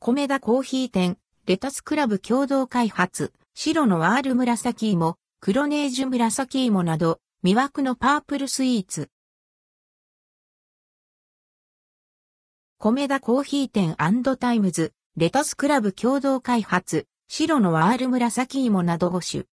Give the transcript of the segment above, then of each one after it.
コメダ珈琲店、レタスクラブ共同開発、シロノワール紫いも、クロネージュ紫いもなど、魅惑のパープルスイーツ。コメダ珈琲店タイムズ、レタスクラブ共同開発、シロノワール紫いもなど5種。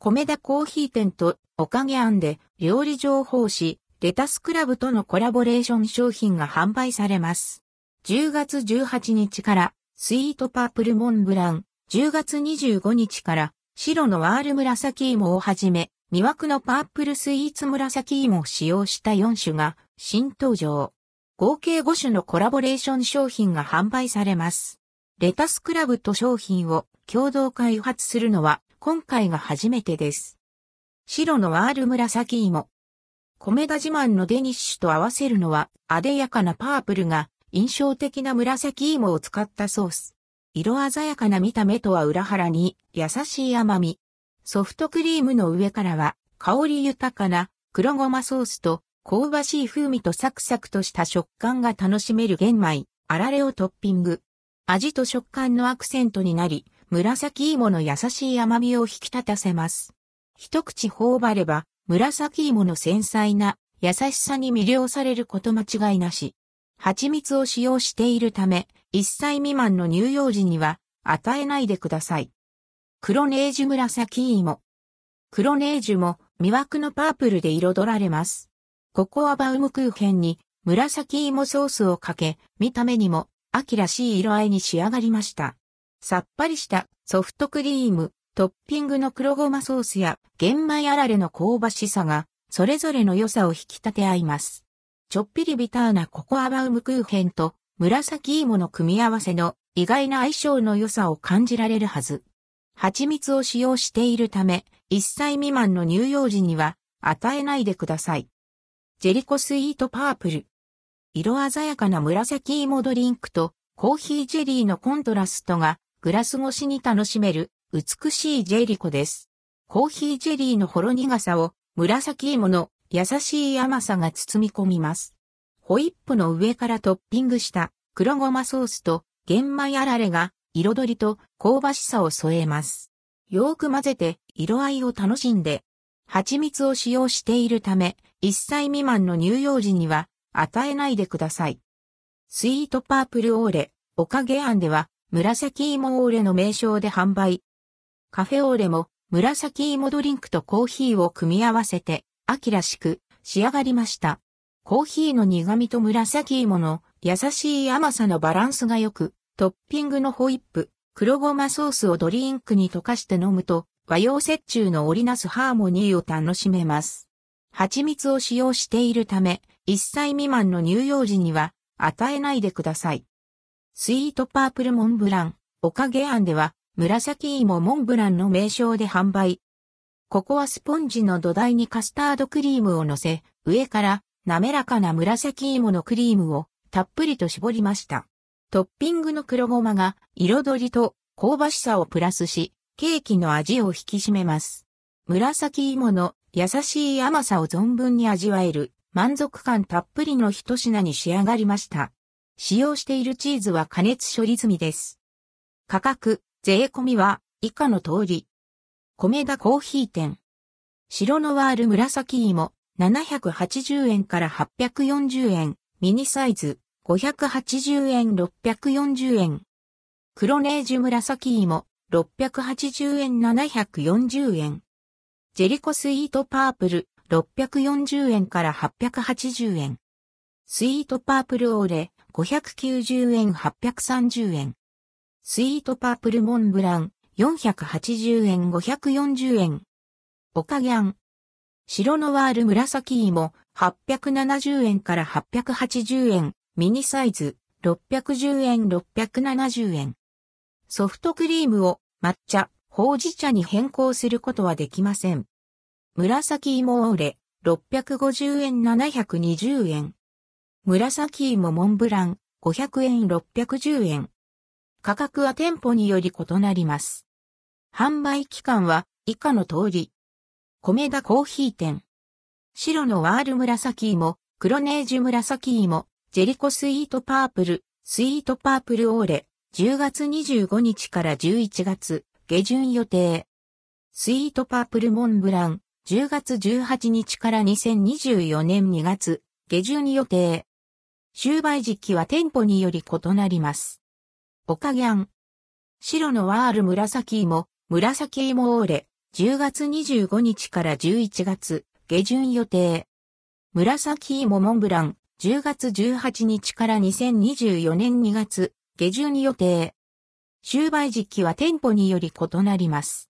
コメダ珈琲店とおかげ庵で料理情報誌、レタスクラブとのコラボレーション商品が販売されます。10月18日からスイートパープルモンブラン、10月25日から白のワール紫芋をはじめ、魅惑のパープルスイーツ紫芋を使用した4種が新登場。合計5種のコラボレーション商品が販売されます。レタスクラブと商品を共同開発するのは今回が初めてです。白のワール紫芋。米田自慢のデニッシュと合わせるのは、あでやかなパープルが印象的な紫芋を使ったソース。色鮮やかな見た目とは裏腹に優しい甘み。ソフトクリームの上からは香り豊かな黒ごまソースと香ばしい風味とサクサクとした食感が楽しめる玄米、あられをトッピング。味と食感のアクセントになり、紫芋の優しい甘みを引き立たせます。一口頬張れば、紫芋の繊細な優しさに魅了されること間違いなし。蜂蜜を使用しているため、1歳未満の乳幼児には与えないでください。黒ネージュ紫芋。黒ネージュも魅惑のパープルで彩られます。ココアバウムクーヘンに紫芋ソースをかけ、見た目にも秋らしい色合いに仕上がりました。さっぱりしたソフトクリーム、トッピングの黒ごまソースや玄米あられの香ばしさが、それぞれの良さを引き立て合います。ちょっぴりビターなココアバウムクーヘンと紫芋の組み合わせの意外な相性の良さを感じられるはず。蜂蜜を使用しているため、1歳未満の乳幼児には与えないでください。ジェリコスイートパープル。色鮮やかな紫芋ドリンクとコーヒージェリーのコントラストがグラス越しに楽しめる美しいジェリコです。コーヒージェリーのほろ苦さを紫芋の優しい甘さが包み込みます。ホイップの上からトッピングした黒ごまソースと玄米あられが彩りと香ばしさを添えます。よく混ぜて色合いを楽しんで、蜂蜜を使用しているため、1歳未満の乳幼児には与えないでください。スイートパープルオーレ、おかげ庵では紫芋オーレの名称で販売。カフェオーレも紫芋ドリンクとコーヒーを組み合わせて、秋らしく仕上がりました。コーヒーの苦味と紫芋の優しい甘さのバランスが良く、トッピングのホイップ、黒ごまソースをドリンクに溶かして飲むと、和洋折衷の織りなすハーモニーを楽しめます。蜂蜜を使用しているため、1歳未満の乳幼児には与えないでください。スイートパープルモンブラン、おかげ庵では紫芋モンブランの名称で販売。ここはスポンジの土台にカスタードクリームを乗せ、上から滑らかな紫芋のクリームをたっぷりと絞りました。トッピングの黒ごまが彩りと香ばしさをプラスし、ケーキの味を引き締めます。紫芋の優しい甘さを存分に味わえる満足感たっぷりの一品に仕上がりました。使用しているチーズは加熱処理済みです。価格、税込みは以下の通り。米田コーヒー店。白のワール紫芋780円から840円。ミニサイズ580円640円。黒ネージュ紫芋680円740円。ジェリコスイートパープル640円から880円。スイートパープルオーレ590円830円。スイートパープルモンブラン、480円540円。おかぎゃん。白のワール紫芋、870円から880円。ミニサイズ、610円670円。ソフトクリームを抹茶、ほうじ茶に変更することはできません。紫芋オーレ、650円720円。紫芋モンブラン、500円610円。価格は店舗により異なります。販売期間は以下の通り。コメダ珈琲店。シロノワール紫いも、クロネージュ紫いも、ジェリコスイートパープル、スイートパープルオーレ、10月25日から11月下旬予定。スイートパープルモンブラン10月18日から2024年2月下旬予定。終売時期は店舗により異なります。おかぎゃん。白のワール紫芋、紫芋オーレ、10月25日から11月下旬予定。紫芋モンブラン、10月18日から2024年2月下旬予定。終売時期は店舗により異なります。